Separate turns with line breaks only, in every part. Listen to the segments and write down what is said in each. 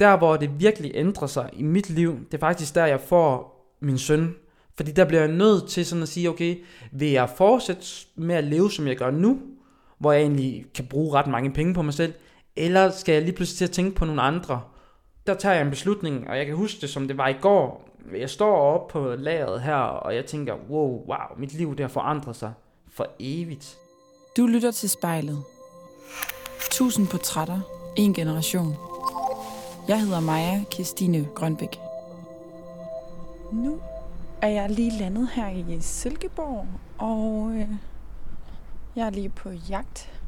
der hvor det virkelig ændrer sig i mit liv, det er faktisk der, jeg får min søn. Fordi der bliver jeg nødt til sådan at sige, okay, vil jeg fortsætte med at leve, som jeg gør nu, hvor jeg egentlig kan bruge ret mange penge på mig selv, eller skal jeg lige pludselig til at tænke på nogle andre? Der tager jeg en beslutning, og jeg kan huske det, som det var i går. Jeg står oppe på lageret her, og jeg tænker, wow, wow, mit liv det har forandret sig for evigt.
Du lytter til spejlet. Tusind portrætter. En generation. Jeg hedder Maja Kirstine Grønbæk. Nu er jeg lige landet her i Silkeborg, og øh, jeg er lige på jagt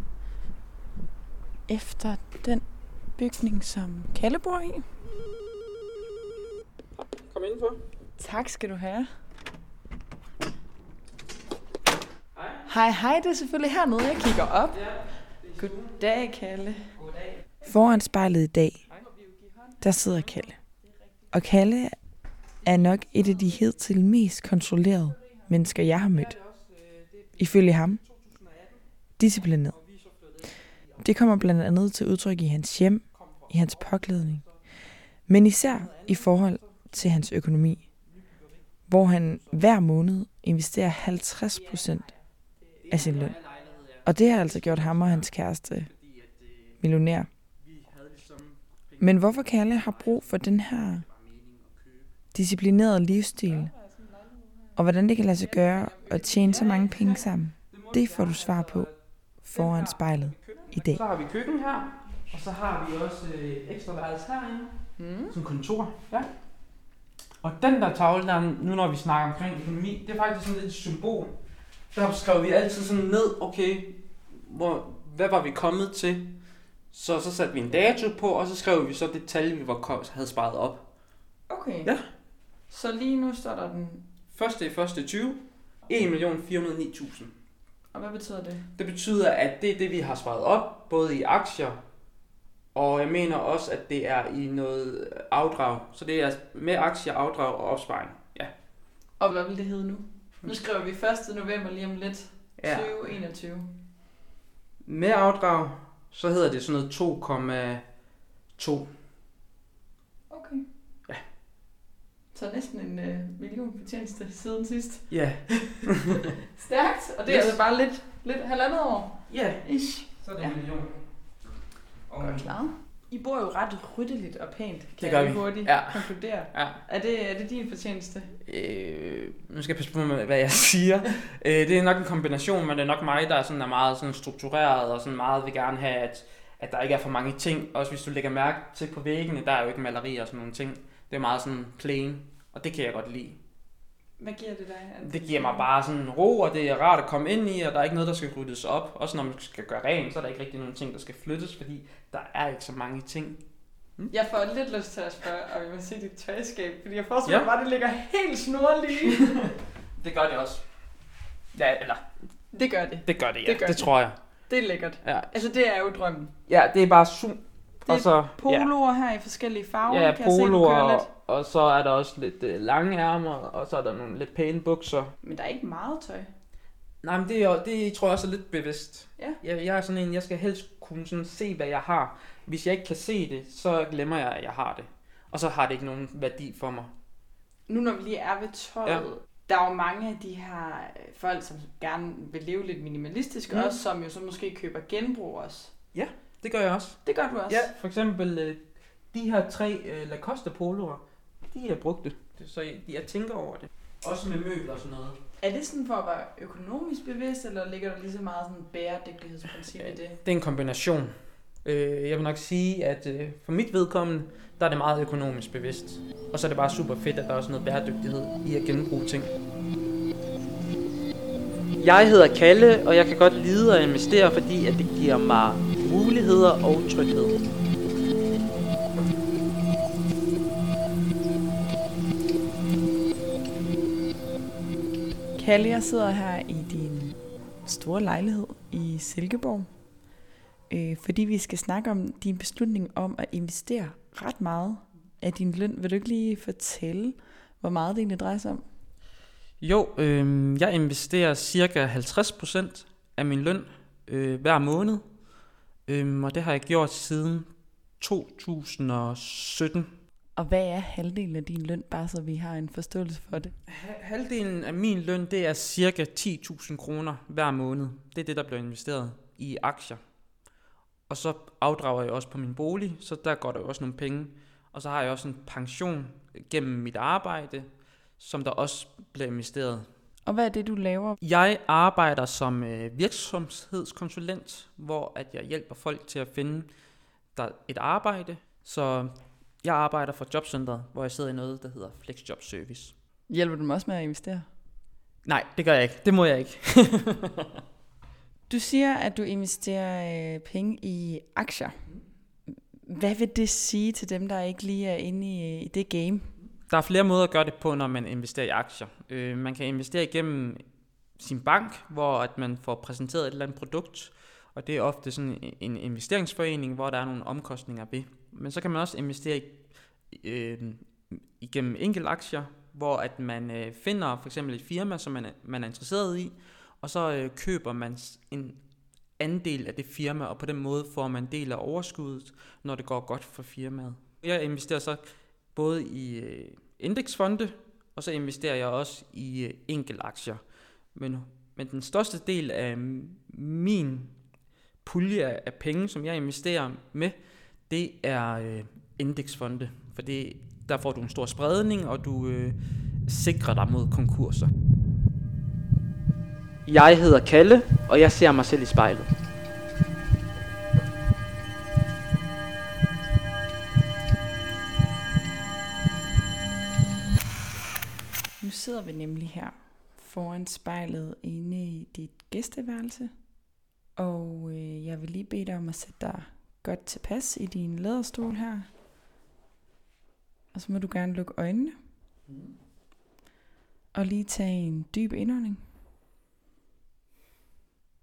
efter den bygning, som Kalle bor i.
Kom indenfor.
Tak skal du have. Hej, hej, det er selvfølgelig hernede, jeg kigger op. Goddag, Kalle. Foran spejlet i dag, der sidder Kalle. Og Kalle er nok et af de hidtil mest kontrollerede mennesker, jeg har mødt. Ifølge ham, disciplineret. Det kommer blandt andet til udtryk i hans hjem, i hans påklædning, men især i forhold til hans økonomi, hvor han hver måned investerer 50 procent af sin løn. Og det har altså gjort ham og hans kæreste millionær. Men hvorfor Kalle har brug for den her disciplinerede livsstil, og hvordan det kan lade sig gøre at tjene så mange penge sammen, det får du svar på foran spejlet i dag.
Så har vi køkken her, og så har vi også øh, ekstra værelse herinde,
Mm.
som kontor. Ja. Og den der tavle der, nu når vi snakker omkring økonomi, det er faktisk sådan lidt et symbol. Der skrev vi altid sådan ned, okay, hvor, hvad var vi kommet til? Så, så satte vi en dato på, og så skrev vi så det tal, vi var, havde sparet op.
Okay.
Ja.
Så lige nu står der den.
Første i første 20, 1.409.000.
Og hvad betyder det?
Det betyder, at det er det, vi har sparet op, både i aktier, og jeg mener også, at det er i noget afdrag. Så det er med aktier, afdrag og opsparing. Ja.
Og hvad vil det hedde nu? Nu skriver vi 1. november lige om lidt.
ja.
2021.
Med afdrag, så hedder det sådan noget 2,2.
Okay.
Ja.
Så næsten en øh, million fortjeneste siden sidst.
Ja.
Stærkt, og det er
Yes.
altså bare lidt, lidt halvandet år.
Ja,
Ish.
så er det
Ja.
en million. Og,
Godt klaret. I bor jo ret ryddeligt og pænt, kan
Det gør
jeg
vi.
hurtigt
Ja.
konkludere.
Ja.
Er det, er det din fortjeneste?
Øh, nu skal jeg passe på med, hvad jeg siger. øh, det er nok en kombination, men det er nok mig, der er, sådan, er meget sådan struktureret, og sådan meget vil gerne have, at, at der ikke er for mange ting. Også hvis du lægger mærke til på væggene, der er jo ikke malerier og sådan nogle ting. Det er meget sådan plain, og det kan jeg godt lide.
Hvad giver det dig?
Det giver mig bare sådan ro, og det er rart at komme ind i, og der er ikke noget, der skal ryddes op. Også når man skal gøre rent, så er der ikke rigtig nogen ting, der skal flyttes, fordi der er ikke så mange ting.
Jeg får lidt lyst til at spørge, om vi må se dit tøjskab, fordi jeg forestiller
Ja.
mig bare, at det ligger helt snorlige.
Det gør det også. Ja, eller
det gør det.
det gør det, ja.
Det gør
det
det.
tror jeg.
Det er lækkert.
Ja,
Altså, det er jo drømmen.
ja det er bare su-
Det
og så,
er poloer her i forskellige farver.
ja,
kan jeg se,
og, så er der også lidt øh, lange ærmer, og så er der nogle lidt pæne bukser.
Men der er ikke meget tøj.
Nej, men det, er, det tror jeg også er lidt bevidst.
Ja.
Jeg, jeg er sådan en, jeg skal helst kunne sådan se, hvad jeg har. Hvis jeg ikke kan se det, så glemmer jeg, at jeg har det. Og så har det ikke nogen værdi for mig.
Nu når vi lige er ved tøjet, ja. der er jo mange af de her øh, folk, som gerne vil leve lidt minimalistisk
Mm.
også, som jo så måske køber genbrug også.
Det gør jeg også.
Det gør du også.
Ja, for eksempel øh, de her tre øh, Lacoste poloer, de er brugte. Det- Så jeg, jeg tænker over det. Også med møbler og sådan noget.
Er det sådan for at være økonomisk bevidst, eller ligger der lige så meget sådan bæredygtighedsprincip i det?
Det er en kombination. Øh, jeg vil nok sige, at øh, for mit vedkommende, der er det meget økonomisk bevidst. Og så er det bare super fedt, at der er også noget bæredygtighed i at genbruge ting. Jeg hedder Kalle, og jeg kan godt lide at investere, fordi at det giver mig muligheder og tryghed.
Kalle, jeg sidder her i din store lejlighed i Silkeborg, øh, fordi vi skal snakke om din beslutning om at investere ret meget af din løn. Vil du ikke lige fortælle, hvor meget det egentlig drejer sig om?
Jo, øh, jeg investerer cirka 50% af min løn øh, hver måned. Øh, og det har jeg gjort siden 2017.
Og hvad er halvdelen af din løn, bare så vi har en forståelse for det?
Halvdelen af min løn, det er cirka 10.000 kroner hver måned. Det er det, der bliver investeret i aktier. Og så afdrager jeg også på min bolig, så der går der også nogle penge. Og så har jeg også en pension gennem mit arbejde, som der også bliver investeret.
Og hvad er det, du laver?
Jeg arbejder som øh, virksomhedskonsulent, hvor at jeg hjælper folk til at finde der et arbejde. Så jeg arbejder for Jobcentret, hvor jeg sidder i noget, der hedder Flexjob Service.
Hjælper du dem også med at investere?
Nej, det gør jeg ikke. Det må jeg ikke.
du siger, at du investerer øh, penge i aktier. Hvad vil det sige til dem, der ikke lige er inde i, i det game?
Der er flere måder at gøre det på, når man investerer i aktier. Øh, man kan investere igennem sin bank, hvor at man får præsenteret et eller andet produkt, og det er ofte sådan en investeringsforening, hvor der er nogle omkostninger ved. Men så kan man også investere i, øh, igennem enkelte aktier, hvor at man øh, finder for eksempel et firma, som man er, man er interesseret i, og så øh, køber man en andel af det firma, og på den måde får man del af overskuddet, når det går godt for firmaet. Jeg investerer så både i øh, indeksfonde, og så investerer jeg også i øh, enkelte aktier. Men, men den største del af min pulje af penge, som jeg investerer med, det er øh, indeksfonde. For det, der får du en stor spredning, og du øh, sikrer dig mod konkurser. Jeg hedder Kalle, og jeg ser mig selv i spejlet.
Nu sidder vi nemlig her foran spejlet inde i dit gæsteværelse. Og øh, jeg vil lige bede dig om at sætte dig godt tilpas i din læderstol her. Og så må du gerne lukke øjnene. Og lige tage en dyb indånding.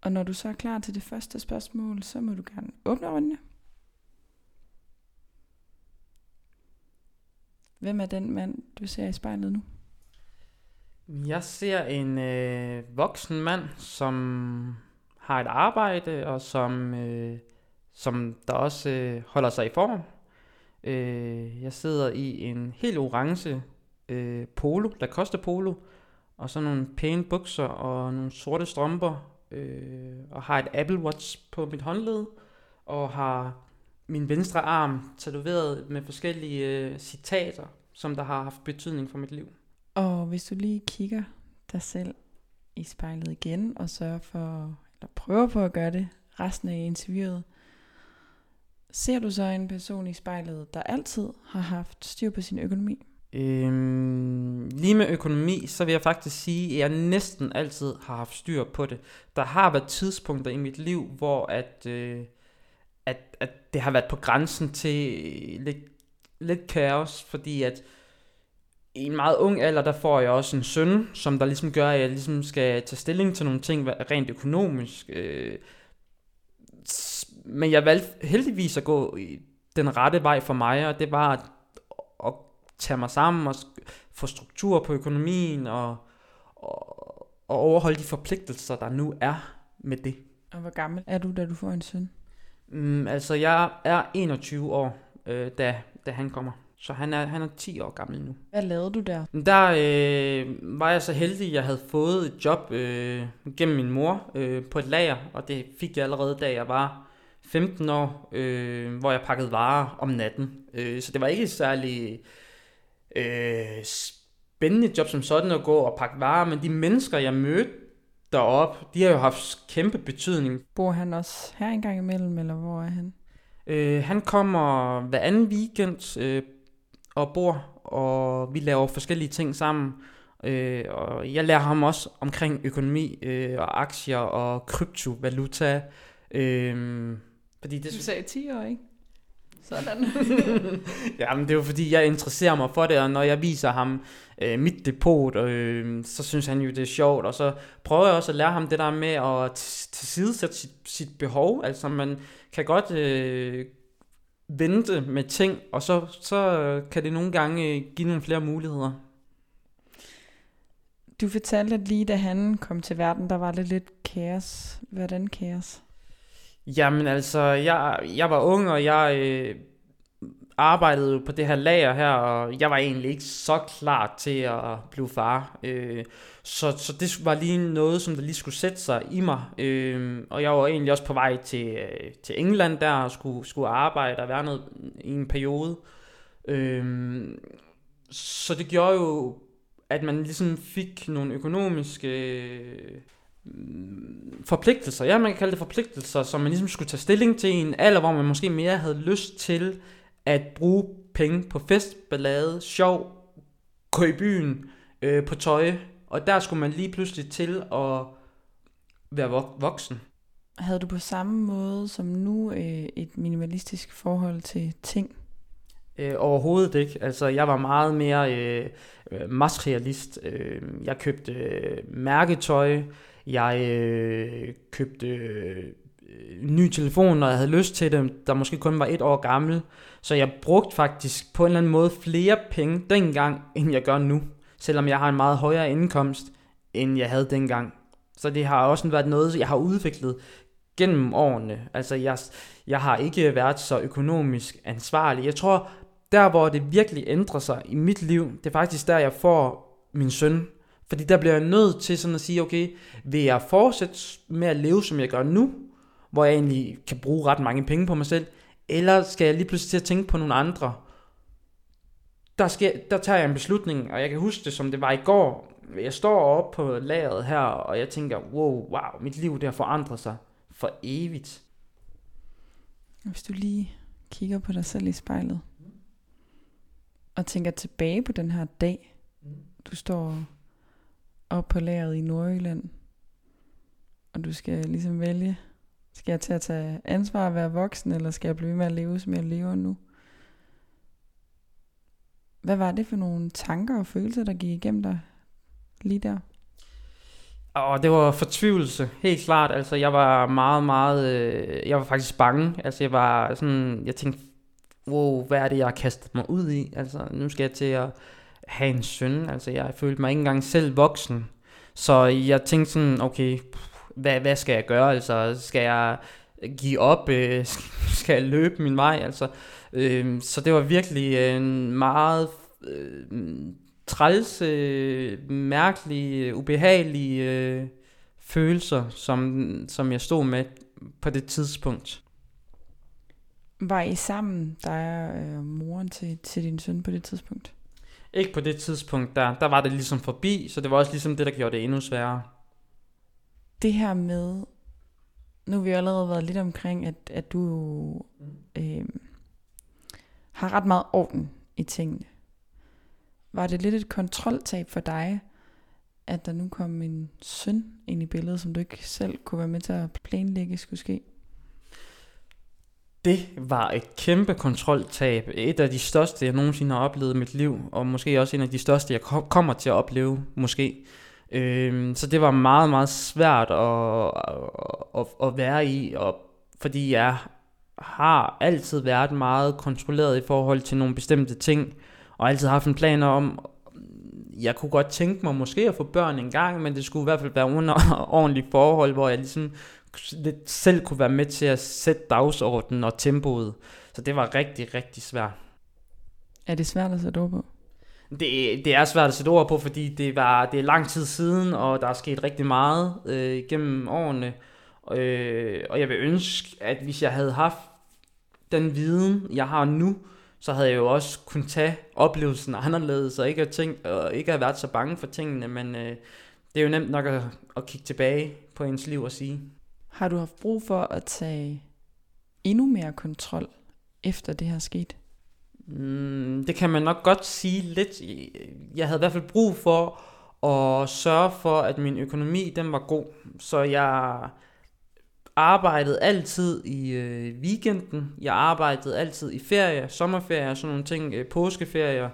Og når du så er klar til det første spørgsmål, så må du gerne åbne øjnene. Hvem er den mand, du ser i spejlet nu?
Jeg ser en øh, voksen mand, som har et arbejde, og som, øh, som der også øh, holder sig i form. Øh, jeg sidder i en helt orange øh, polo, der koster polo, og så nogle pæne bukser og nogle sorte strømper, øh, og har et Apple Watch på mit håndled, og har min venstre arm tatoveret med forskellige øh, citater, som der har haft betydning for mit liv.
Og hvis du lige kigger dig selv i spejlet igen, og sørger for, eller prøver på at gøre det resten af interviewet, ser du så en person i spejlet, der altid har haft styr på sin økonomi?
Øhm, lige med økonomi, så vil jeg faktisk sige, at jeg næsten altid har haft styr på det. Der har været tidspunkter i mit liv, hvor at, øh, at, at det har været på grænsen til lidt, lidt kaos, fordi at i en meget ung alder, der får jeg også en søn, som der ligesom gør, at jeg ligesom skal tage stilling til nogle ting rent økonomisk. Øh, men jeg valgte heldigvis at gå i den rette vej for mig, og det var at, at tage mig sammen og få struktur på økonomien og, og, og overholde de forpligtelser, der nu er med det.
Og hvor gammel er du, da du får en søn?
Mm, altså, jeg er 21 år, øh, da, da han kommer. Så han er, han er 10 år gammel nu.
Hvad lavede du der?
Der øh, var jeg så heldig, at jeg havde fået et job øh, gennem min mor øh, på et lager, og det fik jeg allerede, da jeg var 15 år, øh, hvor jeg pakkede varer om natten. Øh, så det var ikke særlig øh, spændende job som sådan at gå og pakke varer, men de mennesker, jeg mødte derop, de har jo haft kæmpe betydning.
Bor han også her engang imellem, eller hvor er han?
Øh, han kommer hver anden weekend øh, og bor, og vi laver forskellige ting sammen. Øh, og jeg lærer ham også omkring økonomi øh, og aktier og kryptovaluta. Øh,
fordi det, du sagde 10 år, ikke? Sådan.
Jamen, det er jo fordi, jeg interesserer mig for det, og når jeg viser ham øh, mit depot, øh, så synes han jo, det er sjovt, og så prøver jeg også at lære ham det der med at tilsidesætte sit, sit behov, altså man kan godt øh, vente med ting, og så, så kan det nogle gange øh, give nogle flere muligheder.
Du fortalte, at lige da han kom til verden, der var det lidt kaos. Hvordan kaos?
Jamen altså, jeg, jeg var ung, og jeg øh, arbejdede på det her lager her, og jeg var egentlig ikke så klar til at blive far. Øh, så, så det var lige noget, som der lige skulle sætte sig i mig. Øh, og jeg var egentlig også på vej til, øh, til England der, og skulle, skulle arbejde og være noget i en periode. Øh, så det gjorde jo, at man ligesom fik nogle økonomiske øh, forpligtelser. Ja, man kan kalde det forpligtelser, som man ligesom skulle tage stilling til i en alder, hvor man måske mere havde lyst til at bruge penge på fest, ballade, sjov, gå i byen, øh, på tøj. Og der skulle man lige pludselig til at være voksen.
Havde du på samme måde som nu øh, et minimalistisk forhold til ting?
Øh, overhovedet ikke. Altså, jeg var meget mere øh, materialist. Øh, jeg købte øh, mærketøj. Jeg øh, købte øh, ny telefon, når jeg havde lyst til det, der måske kun var et år gammel. Så jeg brugte faktisk på en eller anden måde flere penge dengang, end jeg gør nu. Selvom jeg har en meget højere indkomst, end jeg havde dengang. Så det har også været noget, jeg har udviklet gennem årene. Altså, jeg, jeg har ikke været så økonomisk ansvarlig. Jeg tror, der hvor det virkelig ændrer sig i mit liv, det er faktisk der, jeg får min søn. Fordi der bliver jeg nødt til sådan at sige, okay, vil jeg fortsætte med at leve, som jeg gør nu, hvor jeg egentlig kan bruge ret mange penge på mig selv, eller skal jeg lige pludselig til at tænke på nogle andre? Der, skal, der tager jeg en beslutning, og jeg kan huske det, som det var i går. Jeg står oppe på lageret her, og jeg tænker, wow, wow, mit liv det har forandret sig for evigt.
Hvis du lige kigger på dig selv i spejlet, og tænker tilbage på den her dag, du står op på lageret i Nordjylland, og du skal ligesom vælge, skal jeg til at tage ansvar og være voksen, eller skal jeg blive med at leve, som jeg lever nu? Hvad var det for nogle tanker og følelser, der gik igennem dig lige der?
Og det var fortvivlelse, helt klart. Altså, jeg var meget, meget... Øh, jeg var faktisk bange. Altså, jeg var sådan... Jeg tænkte, wow, hvad er det, jeg har kastet mig ud i? Altså, nu skal jeg til at have en søn. Altså, jeg følte mig ikke engang selv voksen. Så jeg tænkte sådan, okay, hvad, hvad skal jeg gøre? Altså, skal jeg give op? Øh, skal jeg løbe min vej? Altså, øh, så det var virkelig en meget øh, træls, øh, mærkelig, øh, ubehagelig øh, følelser, som, som jeg stod med på det tidspunkt.
Var I sammen, der er øh, moren til, til din søn på det tidspunkt?
Ikke på det tidspunkt, der, der var det ligesom forbi, så det var også ligesom det, der gjorde det endnu sværere.
Det her med, nu har vi allerede været lidt omkring, at, at du øh, har ret meget orden i tingene. Var det lidt et kontroltab for dig, at der nu kom en søn ind i billedet, som du ikke selv kunne være med til at planlægge skulle ske?
Det var et kæmpe kontroltab. Et af de største, jeg nogensinde har oplevet i mit liv, og måske også en af de største, jeg kommer til at opleve, måske. Øhm, så det var meget, meget svært at, at, at være i, og fordi jeg har altid været meget kontrolleret i forhold til nogle bestemte ting, og altid haft en plan om, jeg kunne godt tænke mig måske at få børn en gang, men det skulle i hvert fald være under ordentlige forhold, hvor jeg ligesom lidt selv kunne være med til at sætte dagsordenen og tempoet. Så det var rigtig, rigtig svært.
Er det svært at sætte ord på?
Det, det er svært at sætte ord på, fordi det, var, det er lang tid siden, og der er sket rigtig meget øh, gennem årene. Øh, og jeg vil ønske, at hvis jeg havde haft den viden, jeg har nu, så havde jeg jo også kunnet tage oplevelsen anderledes, og ikke have, tænkt, og ikke have været så bange for tingene, men øh, det er jo nemt nok at, at kigge tilbage på ens liv og sige.
Har du haft brug for at tage endnu mere kontrol, efter det her sket?
Mm, det kan man nok godt sige lidt. Jeg havde i hvert fald brug for at sørge for, at min økonomi den var god. Så jeg arbejdede altid i øh, weekenden. Jeg arbejdede altid i ferie, sommerferie, sådan nogle ting, øh, påskeferier.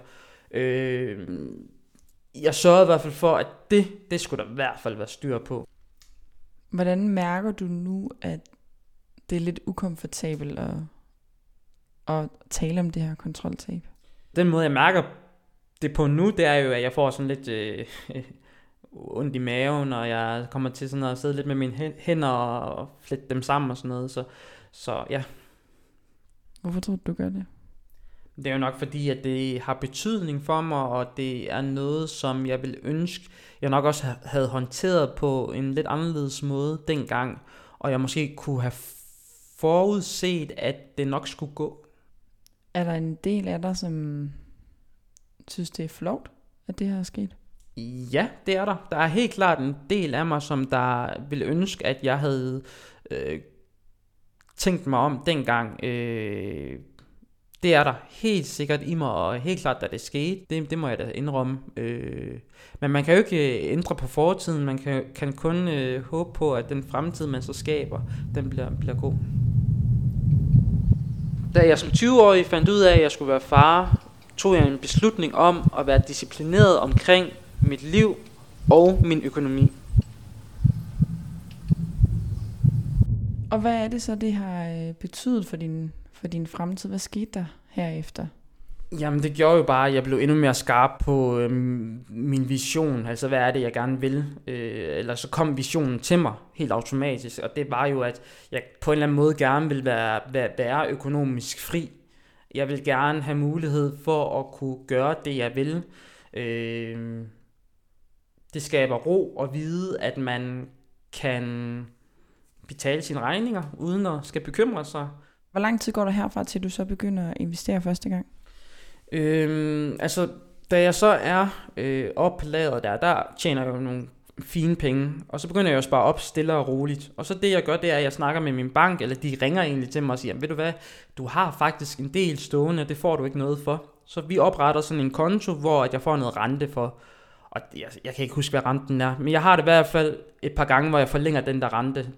Øh, jeg sørgede i hvert fald for, at det, det skulle der i hvert fald være styr på.
Hvordan mærker du nu, at det er lidt ukomfortabelt at, at tale om det her kontroltab?
Den måde, jeg mærker det på nu, det er jo, at jeg får sådan lidt øh, ondt i maven, og jeg kommer til sådan at sidde lidt med mine hænder og flette dem sammen og sådan noget. Så, så ja.
Hvorfor tror du, du gør det?
Det er jo nok fordi, at det har betydning for mig, og det er noget, som jeg vil ønske, jeg nok også havde håndteret på en lidt anderledes måde dengang, og jeg måske kunne have forudset, at det nok skulle gå.
Er der en del af dig, som synes, det er flot, at det her er sket?
Ja, det er der. Der er helt klart en del af mig, som der vil ønske, at jeg havde øh, tænkt mig om dengang. Øh, det er der helt sikkert i mig, og helt klart, da det skete, det, det må jeg da indrømme. Øh, men man kan jo ikke øh, ændre på fortiden, man kan, kan kun øh, håbe på, at den fremtid, man så skaber, den bliver, bliver god. Da jeg som 20-årig fandt ud af, at jeg skulle være far, tog jeg en beslutning om at være disciplineret omkring mit liv og min økonomi.
Og hvad er det så, det har øh, betydet for din, for din fremtid? Hvad skete der herefter?
Jamen det gjorde jo bare, at jeg blev endnu mere skarp på øh, min vision. Altså hvad er det, jeg gerne vil? Øh, eller så kom visionen til mig helt automatisk. Og det var jo, at jeg på en eller anden måde gerne ville være, være, være økonomisk fri. Jeg vil gerne have mulighed for at kunne gøre det, jeg vil. Øh, det skaber ro at vide, at man kan betale sine regninger, uden at skal bekymre sig.
Hvor lang tid går der herfra, til du så begynder at investere første gang?
Øhm, altså, da jeg så er øh, opladet der, der tjener jeg jo nogle fine penge, og så begynder jeg at spare op stille og roligt. Og så det jeg gør, det er, at jeg snakker med min bank, eller de ringer egentlig til mig og siger, ved du hvad, du har faktisk en del stående, det får du ikke noget for. Så vi opretter sådan en konto, hvor jeg får noget rente for. Og jeg, jeg kan ikke huske, hvad renten er, men jeg har det i hvert fald et par gange, hvor jeg forlænger den der rente,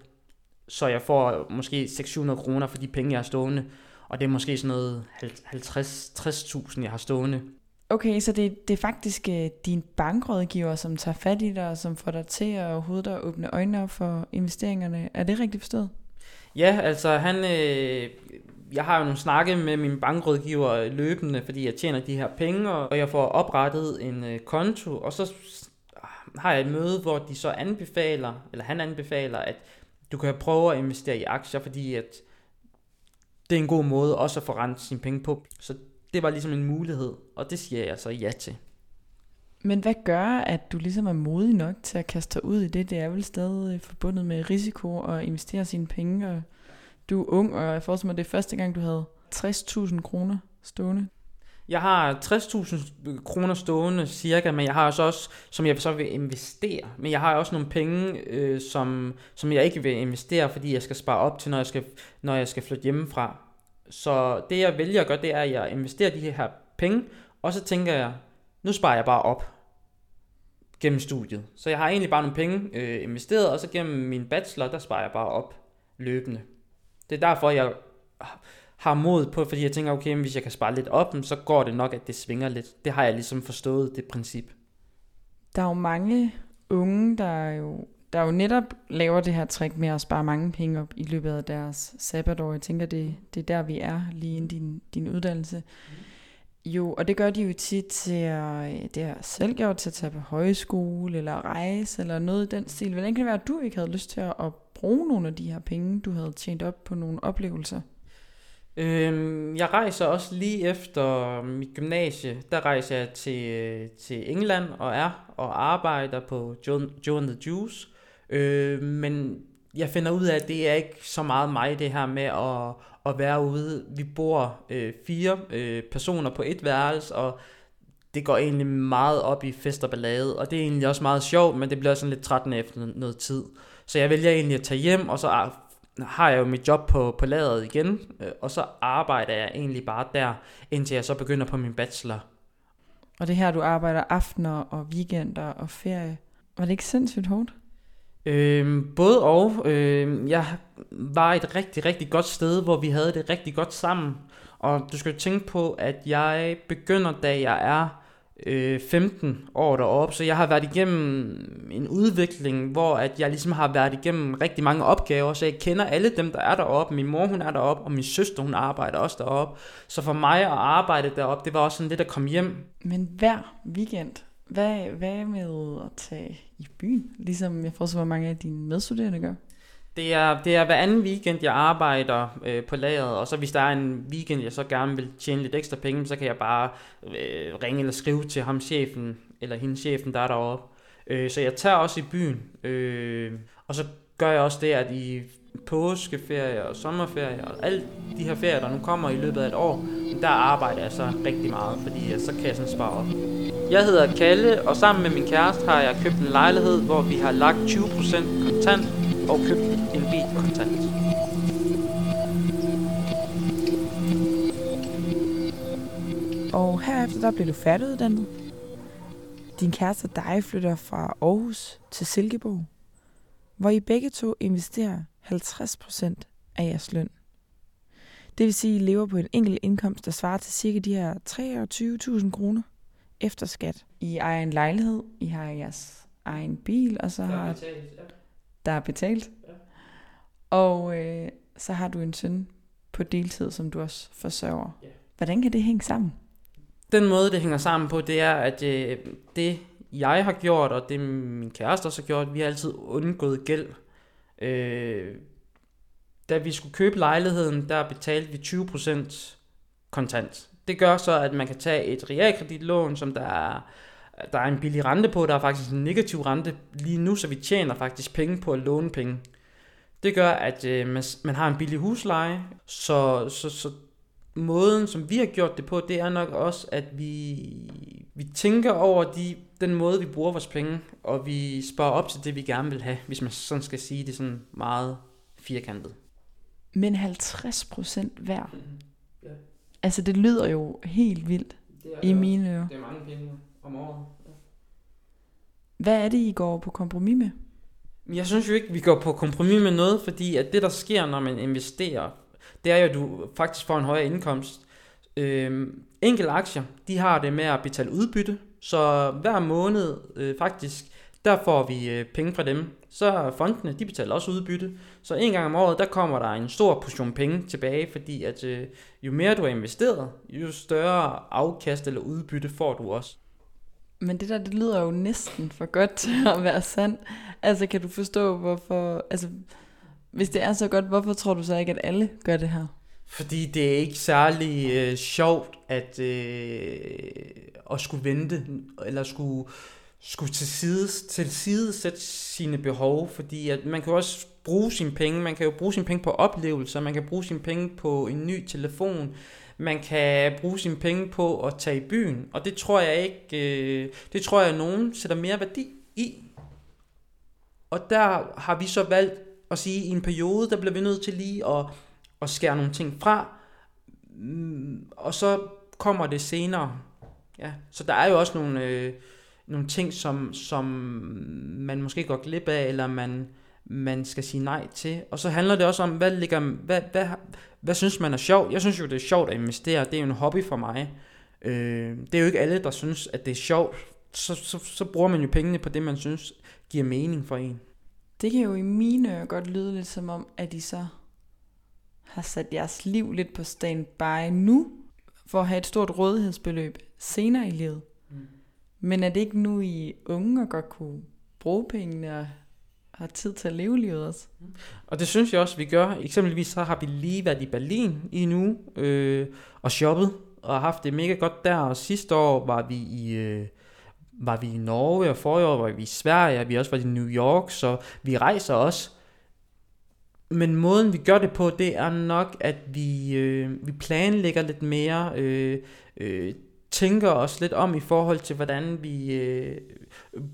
så jeg får måske 600 kroner for de penge, jeg har stående. Og det er måske sådan noget 50-60.000, jeg har stående.
Okay, så det, det er faktisk uh, din bankrådgiver, som tager fat i dig, og som får dig til at overhovedet at åbne øjnene op for investeringerne. Er det rigtigt forstået?
Ja, altså han, øh, jeg har jo nogle snakke med min bankrådgiver løbende, fordi jeg tjener de her penge, og jeg får oprettet en øh, konto, og så har jeg et møde, hvor de så anbefaler, eller han anbefaler, at du kan prøve at investere i aktier, fordi at det er en god måde også at få rent sine penge på. Så det var ligesom en mulighed, og det siger jeg så ja til.
Men hvad gør, at du ligesom er modig nok til at kaste dig ud i det? Det er vel stadig øh, forbundet med risiko og investere sine penge, og du er ung, og jeg forestiller mig, det er første gang, du havde 60.000 kroner stående.
Jeg har 60.000 kroner stående cirka, men jeg har også, også, som jeg så vil investere. Men jeg har også nogle penge, øh, som, som jeg ikke vil investere, fordi jeg skal spare op til, når jeg skal, når jeg skal flytte hjemmefra. Så det jeg vælger at gøre, det er, at jeg investerer de her penge, og så tænker jeg, nu sparer jeg bare op gennem studiet. Så jeg har egentlig bare nogle penge øh, investeret, og så gennem min bachelor, der sparer jeg bare op løbende. Det er derfor, jeg har mod på, fordi jeg tænker, okay, hvis jeg kan spare lidt op, så går det nok, at det svinger lidt. Det har jeg ligesom forstået, det princip.
Der er jo mange unge, der jo, der jo netop laver det her trick med at spare mange penge op i løbet af deres sabbatår. Jeg tænker, det, det er der, vi er lige inden din, din uddannelse. Mm. Jo, og det gør de jo tit til at, det har selv gjort til at tage på højskole, eller rejse, eller noget i den stil. Hvordan kan det være, at du ikke havde lyst til at bruge nogle af de her penge, du havde tjent op på nogle oplevelser?
Øhm, jeg rejser også lige efter mit gymnasie. Der rejser jeg til, til England og er og arbejder på Joe, Joe and the Juice. Øh, men jeg finder ud af, at det er ikke så meget mig, det her med at, at være ude. Vi bor øh, fire øh, personer på et værelse, og det går egentlig meget op i fest og ballade, og det er egentlig også meget sjovt, men det bliver sådan lidt trættende efter noget tid. Så jeg vælger egentlig at tage hjem, og så har jeg jo mit job på, på lageret igen, øh, og så arbejder jeg egentlig bare der, indtil jeg så begynder på min bachelor.
Og det her, du arbejder aftener og weekender og ferie. Var det ikke sindssygt hårdt?
Øhm, både og. Øhm, jeg var et rigtig, rigtig godt sted, hvor vi havde det rigtig godt sammen. Og du skal tænke på, at jeg begynder, da jeg er øh, 15 år deroppe, så jeg har været igennem en udvikling, hvor at jeg ligesom har været igennem rigtig mange opgaver, så jeg kender alle dem, der er deroppe. Min mor, hun er deroppe, og min søster, hun arbejder også deroppe. Så for mig at arbejde deroppe, det var også sådan lidt at komme hjem.
Men hver weekend, hvad, hvad med at tage i byen? Ligesom jeg forstår, hvor mange af dine medstuderende gør.
Det er, det er hver anden weekend, jeg arbejder øh, på lageret, og så hvis der er en weekend, jeg så gerne vil tjene lidt ekstra penge, så kan jeg bare øh, ringe eller skrive til ham chefen, eller hende chefen, der er deroppe. Øh, så jeg tager også i byen, øh, og så gør jeg også det, at i påskeferie og sommerferie og alle de her ferier, der nu kommer i løbet af et år, der arbejder jeg så rigtig meget, fordi så kan jeg sådan spare op. Jeg hedder Kalle, og sammen med min kæreste har jeg købt en lejlighed, hvor vi har lagt 20% kontant og købt en bil kontant.
Og herefter der bliver du færdiguddannet. Din kæreste og dig flytter fra Aarhus til Silkeborg, hvor I begge to investerer 50% af jeres løn. Det vil sige, at I lever på en enkelt indkomst, der svarer til cirka de her 23.000 kroner efter skat. I ejer en lejlighed, I har jeres egen bil, og så har...
betalt, ja.
Der er betalt.
Ja.
Og øh, så har du en søn på deltid, som du også forsørger.
Ja.
Hvordan kan det hænge sammen?
Den måde, det hænger sammen på, det er, at øh, det jeg har gjort, og det min kæreste også har gjort, vi har altid undgået gæld. Øh, da vi skulle købe lejligheden, der betalte vi 20% kontant. Det gør så, at man kan tage et realkreditlån, som der er, der er en billig rente på. Der er faktisk en negativ rente lige nu, så vi tjener faktisk penge på at låne penge. Det gør, at øh, man, man har en billig husleje, så, så, så måden, som vi har gjort det på, det er nok også, at vi, vi tænker over de, den måde, vi bruger vores penge, og vi sparer op til det, vi gerne vil have, hvis man sådan skal sige det sådan meget firkantet.
Men 50 procent hver.
Mm-hmm. Ja.
Altså, det lyder jo helt vildt
Det er,
i mine ører.
Det er mange penge om året.
Hvad er det, I går på kompromis med?
Jeg synes jo ikke, vi går på kompromis med noget, fordi at det, der sker, når man investerer, det er jo, at du faktisk får en højere indkomst. Øhm, enkelte aktier, de har det med at betale udbytte, så hver måned øh, faktisk, der får vi øh, penge fra dem. Så fondene, de betaler også udbytte. Så en gang om året, der kommer der en stor portion penge tilbage, fordi at øh, jo mere du har investeret, jo større afkast eller udbytte får du også.
Men det der, det lyder jo næsten for godt til at være sandt. Altså, kan du forstå, hvorfor... Altså, hvis det er så godt, hvorfor tror du så ikke, at alle gør det her?
Fordi det er ikke særlig øh, sjovt at, øh, at skulle vente, eller skulle, skulle til side, til side sætte sine behov, fordi at man kan også bruge sine penge, man kan jo bruge sine penge på oplevelser, man kan bruge sine penge på en ny telefon, man kan bruge sine penge på at tage i byen, og det tror jeg ikke, øh, det tror jeg, at nogen sætter mere værdi i. Og der har vi så valgt at sige, at i en periode, der bliver vi nødt til lige at, at skære nogle ting fra, mm, og så kommer det senere. Ja. Så der er jo også nogle, øh, nogle ting, som, som man måske går glip af, eller man, man skal sige nej til. Og så handler det også om, hvad, ligger, hvad, hvad, hvad synes man er sjovt? Jeg synes jo, det er sjovt at investere. Det er jo en hobby for mig. Øh, det er jo ikke alle, der synes, at det er sjovt. Så, så, så bruger man jo pengene på det, man synes giver mening for en.
Det kan jo i mine ører godt lyde lidt som om, at I så har sat jeres liv lidt på standby nu, for at have et stort rådighedsbeløb senere i livet. Mm. Men er det ikke nu, I unge og godt kunne bruge pengene og har tid til at leve livet også? Mm.
Og det synes jeg også, vi gør. Eksempelvis så har vi lige været i Berlin i nu øh, og shoppet og haft det mega godt der. Og sidste år var vi i... Øh, var vi i Norge, og forrige år var vi i Sverige, og vi har også var i New York, så vi rejser også. Men måden vi gør det på, det er nok, at vi, øh, vi planlægger lidt mere, øh, øh, tænker os lidt om i forhold til, hvordan vi øh,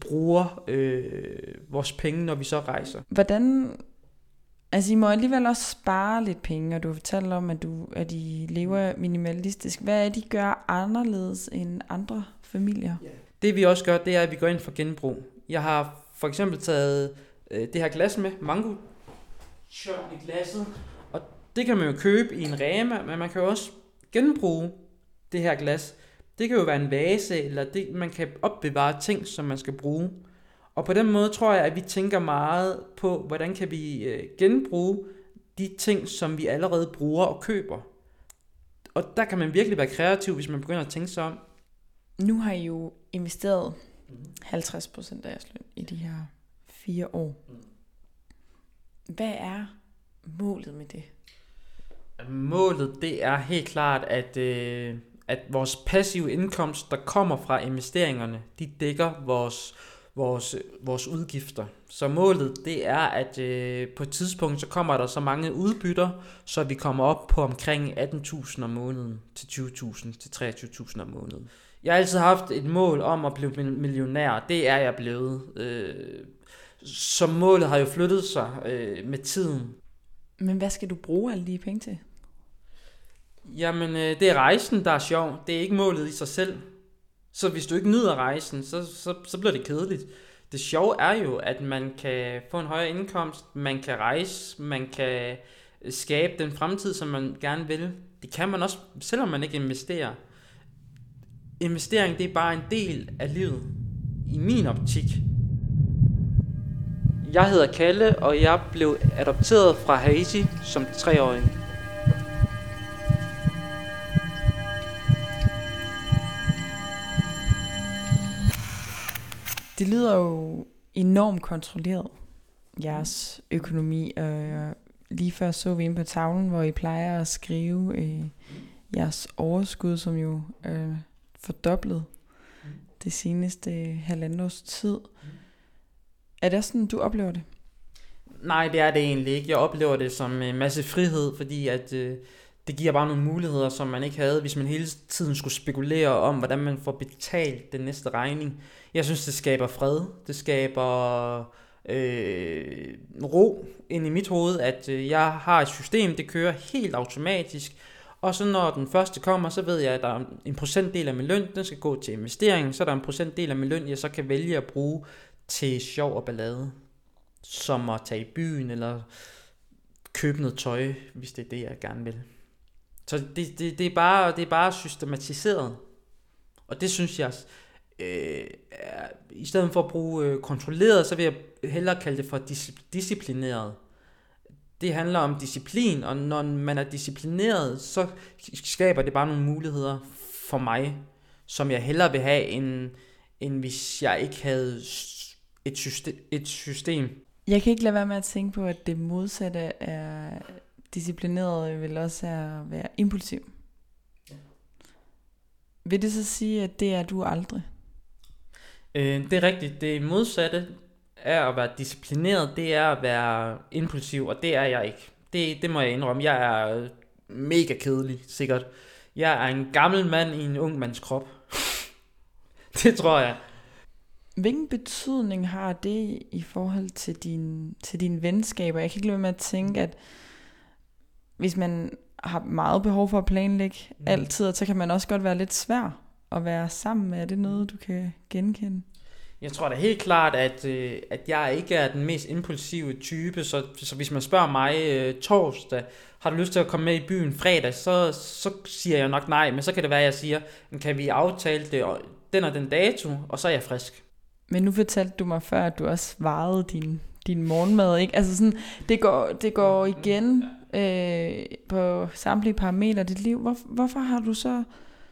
bruger øh, vores penge, når vi så rejser.
Hvordan, altså I må alligevel også spare lidt penge, og du fortæller om, at, du, at I lever minimalistisk. Hvad er det, I gør anderledes end andre familier?
Det vi også gør, det er, at vi går ind for genbrug. Jeg har for eksempel taget øh, det her glas med, mango shot i glasset. Og det kan man jo købe i en Rema, men man kan jo også genbruge det her glas. Det kan jo være en vase, eller det, man kan opbevare ting, som man skal bruge. Og på den måde tror jeg, at vi tænker meget på, hvordan kan vi øh, genbruge de ting, som vi allerede bruger og køber. Og der kan man virkelig være kreativ, hvis man begynder at tænke sig om.
Nu har I jo investeret 50% af jeres løn i de her fire år. Hvad er målet med det?
Målet det er helt klart, at, øh, at vores passive indkomst, der kommer fra investeringerne, de dækker vores, vores, vores udgifter. Så målet det er, at øh, på et tidspunkt, så kommer der så mange udbytter, så vi kommer op på omkring 18.000 om måneden til 20.000 til 23.000 om måneden. Jeg har altid haft et mål om at blive millionær. Det er jeg blevet. Øh, så målet har jo flyttet sig øh, med tiden.
Men hvad skal du bruge alle de penge til?
Jamen, øh, det er rejsen, der er sjov. Det er ikke målet i sig selv. Så hvis du ikke nyder rejsen, så, så, så bliver det kedeligt. Det sjove er jo, at man kan få en højere indkomst, man kan rejse, man kan skabe den fremtid, som man gerne vil. Det kan man også, selvom man ikke investerer. Investering, det er bare en del af livet, i min optik. Jeg hedder Kalle, og jeg blev adopteret fra Haiti som treårig.
Det lyder jo enormt kontrolleret, jeres økonomi. Og lige før så vi ind på tavlen, hvor I plejer at skrive øh, jeres overskud, som jo er fordoblet det seneste halvandet års tid. Er det sådan, du oplever det?
Nej, det er det egentlig ikke. Jeg oplever det som en masse frihed, fordi at øh, det giver bare nogle muligheder, som man ikke havde, hvis man hele tiden skulle spekulere om, hvordan man får betalt den næste regning. Jeg synes, det skaber fred. Det skaber øh, ro ind i mit hoved, at øh, jeg har et system, det kører helt automatisk. Og så når den første kommer, så ved jeg, at der er en procentdel af min løn, den skal gå til investering. Så er der en procentdel af min løn, jeg så kan vælge at bruge til sjov og ballade. Som at tage i byen, eller købe noget tøj, hvis det er det, jeg gerne vil. Så det, det, det, er, bare, det er bare systematiseret. Og det synes jeg, øh, er, i stedet for at bruge øh, kontrolleret, så vil jeg hellere kalde det for dis- disciplineret. Det handler om disciplin, og når man er disciplineret, så skaber det bare nogle muligheder for mig, som jeg hellere vil have, end, end hvis jeg ikke havde et system, et system.
Jeg kan ikke lade være med at tænke på, at det modsatte er disciplineret, vil også er at være impulsiv. Ja. Vil det så sige, at det er du aldrig?
Øh, det er rigtigt. Det modsatte er at være disciplineret, det er at være impulsiv, og det er jeg ikke. Det, det må jeg indrømme. Jeg er mega kedelig, sikkert. Jeg er en gammel mand i en ung mands krop. det tror jeg.
Hvilken betydning har det i forhold til, din, til dine venskaber? Jeg kan ikke lade med at tænke, at hvis man har meget behov for at planlægge mm. altid, så kan man også godt være lidt svær at være sammen med. Er det noget, du kan genkende?
Jeg tror da helt klart, at, øh, at jeg ikke er den mest impulsive type, så, så hvis man spørger mig øh, torsdag, har du lyst til at komme med i byen fredag, så, så siger jeg nok nej, men så kan det være, at jeg siger, kan vi aftale det den og den dato, og så er jeg frisk.
Men nu fortalte du mig før, at du også varede din, din morgenmad, ikke? Altså sådan, det går, det går igen øh, på samtlige parametre af dit liv. Hvor, hvorfor har du så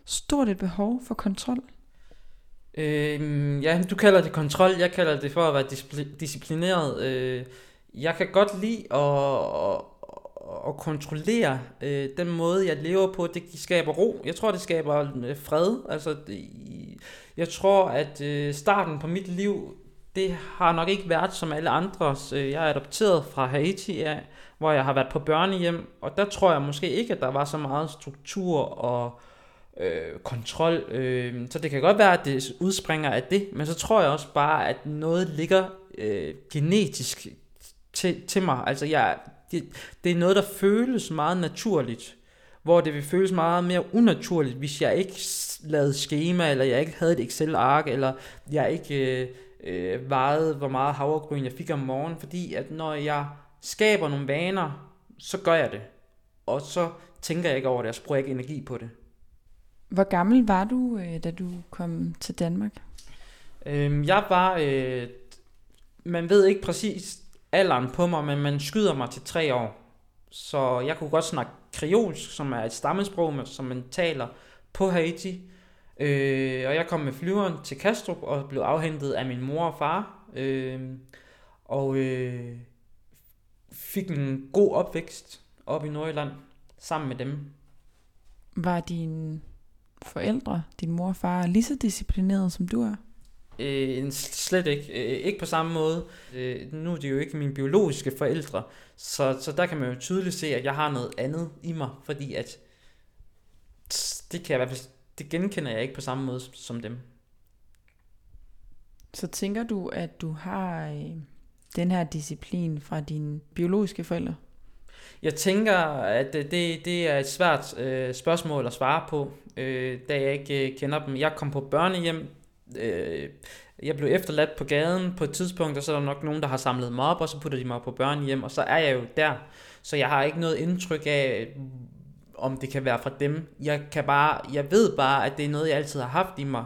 stort et behov for kontrol?
Øh, ja, du kalder det kontrol, jeg kalder det for at være disciplineret. Øh, jeg kan godt lide at, at, at kontrollere øh, den måde, jeg lever på. Det skaber ro. Jeg tror, det skaber øh, fred. Altså, det, jeg tror, at øh, starten på mit liv, det har nok ikke været som alle andres. Øh, jeg er adopteret fra Haiti, ja, hvor jeg har været på børnehjem, og der tror jeg måske ikke, at der var så meget struktur og øh, kontrol. Øh, så det kan godt være, at det udspringer af det, men så tror jeg også bare, at noget ligger øh, genetisk til, til mig. Altså jeg, det, det er noget, der føles meget naturligt, hvor det vil føles meget mere unaturligt, hvis jeg ikke lavede schema, eller jeg ikke havde et Excel-ark, eller jeg ikke øh, øh, vejede, hvor meget havregryn jeg fik om morgenen, fordi at når jeg skaber nogle vaner, så gør jeg det. Og så tænker jeg ikke over det, og så bruger jeg ikke energi på det.
Hvor gammel var du, øh, da du kom til Danmark?
Øhm, jeg var, øh, man ved ikke præcis alderen på mig, men man skyder mig til tre år. Så jeg kunne godt snakke kreolsk, som er et stammesprog, som man taler på Haiti. Øh, og jeg kom med flyveren til Kastrup og blev afhentet af min mor og far. Øh, og øh, fik en god opvækst op i Nordjylland sammen med dem.
Var dine forældre, din mor og far, lige så disciplineret som du er?
Øh, slet ikke. Øh, ikke på samme måde. Øh, nu er det jo ikke mine biologiske forældre, så, så der kan man jo tydeligt se, at jeg har noget andet i mig, fordi at det kan jeg i hvert fald, det genkender jeg ikke på samme måde som dem.
Så tænker du, at du har øh, den her disciplin fra dine biologiske forældre?
Jeg tænker, at øh, det, det er et svært øh, spørgsmål at svare på, øh, da jeg ikke øh, kender dem. Jeg kom på børnehjem. Øh, jeg blev efterladt på gaden på et tidspunkt, og så er der nok nogen, der har samlet mig op, og så putter de mig på børnehjem, og så er jeg jo der. Så jeg har ikke noget indtryk af, om det kan være fra dem. Jeg, kan bare, jeg ved bare, at det er noget, jeg altid har haft i mig.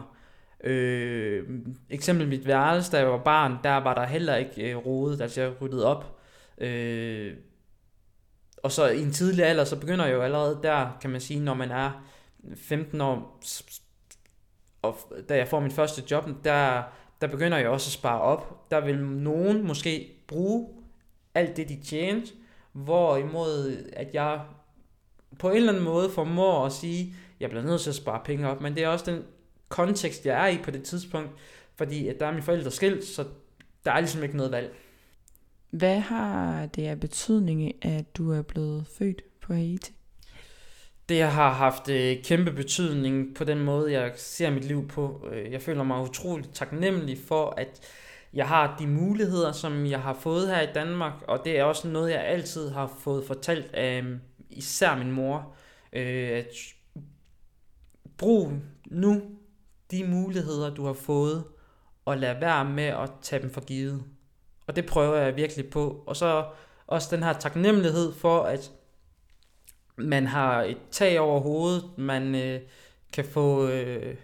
Øh, eksempel mit værelse, da jeg var barn, der var der heller ikke øh, rodet, altså jeg ryddede op. Øh, og så i en tidlig alder, så begynder jeg jo allerede der, kan man sige, når man er 15 år, og da jeg får min første job, der, der begynder jeg også at spare op. Der vil nogen måske bruge alt det, de tjente, hvorimod at jeg på en eller anden måde formår at sige, jeg bliver nødt til at spare penge op, men det er også den kontekst, jeg er i på det tidspunkt, fordi at der er mine forældre skilt, så der er ligesom ikke noget valg.
Hvad har det af betydning, at du er blevet født på Haiti?
Det har haft øh, kæmpe betydning på den måde, jeg ser mit liv på. Øh, jeg føler mig utroligt taknemmelig for, at jeg har de muligheder, som jeg har fået her i Danmark, og det er også noget, jeg altid har fået fortalt af især min mor. Øh, at brug nu de muligheder, du har fået, og lad være med at tage dem for givet. Og det prøver jeg virkelig på. Og så også den her taknemmelighed for, at man har et tag over hovedet, man øh, kan få øh,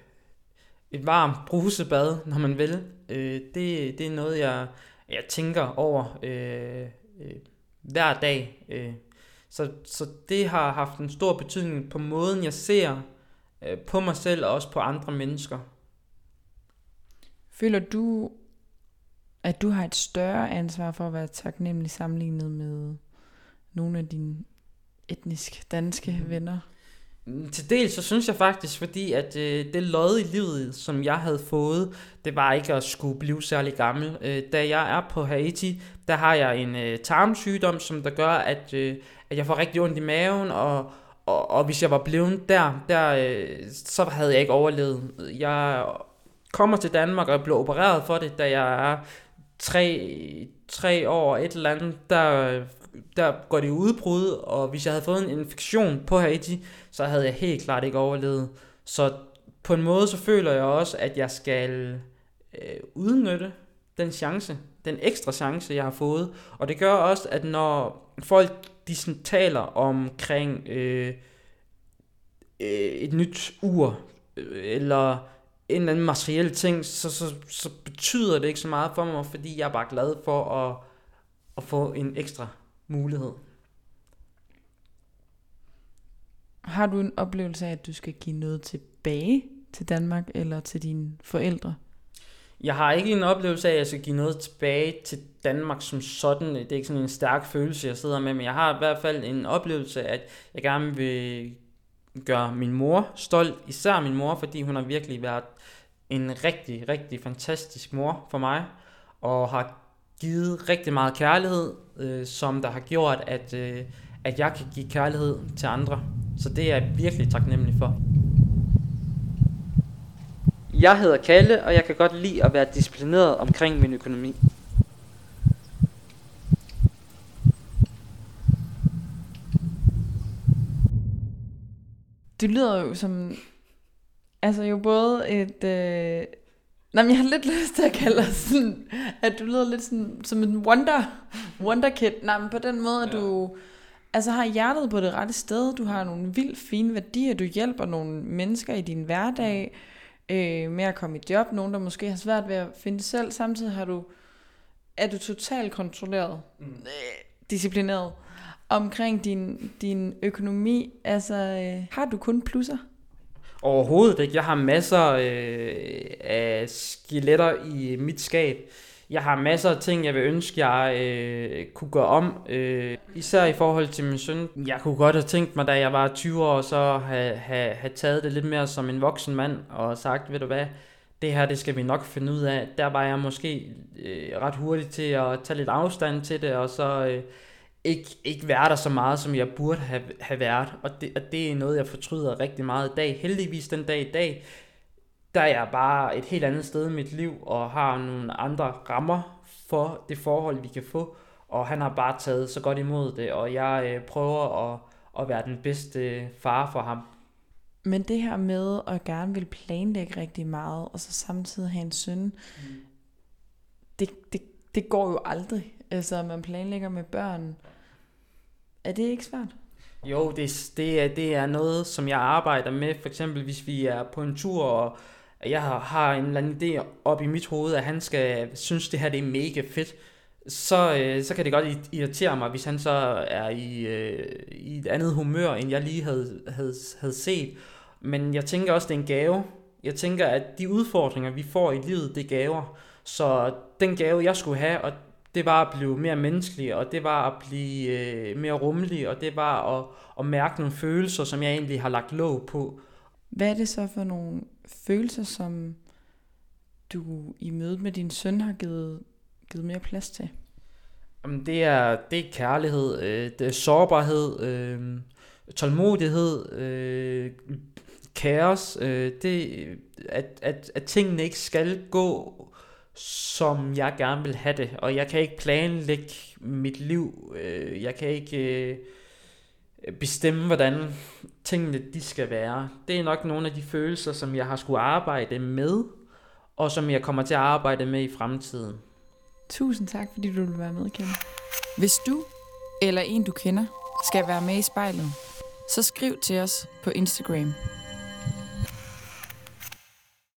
et varmt brusebad, når man vil. Øh, det, det er noget, jeg, jeg tænker over øh, øh, hver dag. Øh. Så, så det har haft en stor betydning på måden, jeg ser øh, på mig selv og også på andre mennesker.
Føler du, at du har et større ansvar for at være taknemmelig sammenlignet med nogle af dine etnisk danske mm. venner?
Mm, til dels så synes jeg faktisk, fordi at øh, det lod i livet, som jeg havde fået, det var ikke at skulle blive særlig gammel. Øh, da jeg er på Haiti, der har jeg en øh, tarmsygdom, som der gør, at, øh, at jeg får rigtig ondt i maven, og, og, og hvis jeg var blevet der, der øh, så havde jeg ikke overlevet. Jeg kommer til Danmark og bliver opereret for det, da jeg er tre, tre år et eller andet, der, der går det udbrud, og hvis jeg havde fået en infektion på Haiti, så havde jeg helt klart ikke overlevet. Så på en måde så føler jeg også, at jeg skal øh, udnytte den chance, den ekstra chance, jeg har fået. Og det gør også, at når folk de sådan taler omkring øh, øh, et nyt ur, øh, eller en eller anden materiel ting, så, så, så betyder det ikke så meget for mig, fordi jeg er bare glad for at, at få en ekstra mulighed.
Har du en oplevelse af, at du skal give noget tilbage til Danmark eller til dine forældre?
Jeg har ikke en oplevelse af, at jeg skal give noget tilbage til Danmark som sådan. Det er ikke sådan en stærk følelse, jeg sidder med, men jeg har i hvert fald en oplevelse af, at jeg gerne vil gøre min mor stolt, især min mor, fordi hun har virkelig været en rigtig, rigtig fantastisk mor for mig, og har givet rigtig meget kærlighed, øh, som der har gjort, at, øh, at jeg kan give kærlighed til andre. Så det er jeg virkelig taknemmelig for. Jeg hedder Kalle, og jeg kan godt lide at være disciplineret omkring min økonomi.
Det lyder jo som, altså jo både et, øh, nej, men jeg har lidt lyst til at kalde dig sådan, at du lyder lidt sådan, som en wonder, wonder kid. Nej, men på den måde, at ja. du altså har hjertet på det rette sted, du har nogle vildt fine værdier, du hjælper nogle mennesker i din hverdag øh, med at komme i job, nogen der måske har svært ved at finde det selv, samtidig har du, er du totalt kontrolleret, mm. øh, disciplineret omkring din, din økonomi. Altså, øh, har du kun plusser?
Overhovedet ikke. Jeg har masser øh, af skeletter i mit skab jeg har masser af ting, jeg vil ønske, jeg øh, kunne gøre om. Øh, især i forhold til min søn. Jeg kunne godt have tænkt mig, da jeg var 20 år, så have, have, have taget det lidt mere som en voksen mand og sagt, ved du hvad, det her, det skal vi nok finde ud af. Der var jeg måske øh, ret hurtig til at tage lidt afstand til det, og så øh, ikke, ikke være der så meget, som jeg burde have, have været. Og det, og det er noget, jeg fortryder rigtig meget i dag. Heldigvis den dag i dag, der er jeg bare et helt andet sted i mit liv, og har nogle andre rammer for det forhold, vi kan få. Og han har bare taget så godt imod det, og jeg øh, prøver at, at være den bedste far for ham.
Men det her med at gerne vil planlægge rigtig meget, og så samtidig have en søn, mm. det, det, det går jo aldrig. Altså, man planlægger med børn. Er det ikke svært?
Jo, det, det, er, det er noget, som jeg arbejder med. For eksempel, hvis vi er på en tur, og jeg har, har en eller anden idé op i mit hoved, at han skal synes, det her det er mega fedt, så, øh, så kan det godt irritere mig, hvis han så er i, øh, i et andet humør, end jeg lige havde, havde, havde set. Men jeg tænker også, det er en gave. Jeg tænker, at de udfordringer, vi får i livet, det er gaver. Så den gave, jeg skulle have, og det var at blive mere menneskelig, og det var at blive øh, mere rummelig, og det var at, at mærke nogle følelser, som jeg egentlig har lagt låg på.
Hvad er det så for nogle følelser, som du i mødet med din søn har givet, givet mere plads til?
Jamen, det er, det er kærlighed, øh, det er sårbarhed, øh, tålmodighed, øh, kaos, øh, det, at, at, at tingene ikke skal gå, som jeg gerne vil have det, og jeg kan ikke planlægge mit liv, øh, jeg kan ikke øh, bestemme, hvordan tingene de skal være. Det er nok nogle af de følelser, som jeg har skulle arbejde med, og som jeg kommer til at arbejde med i fremtiden.
Tusind tak, fordi du vil være med, Kim. Hvis du eller en, du kender, skal være med i spejlet, så skriv til os på Instagram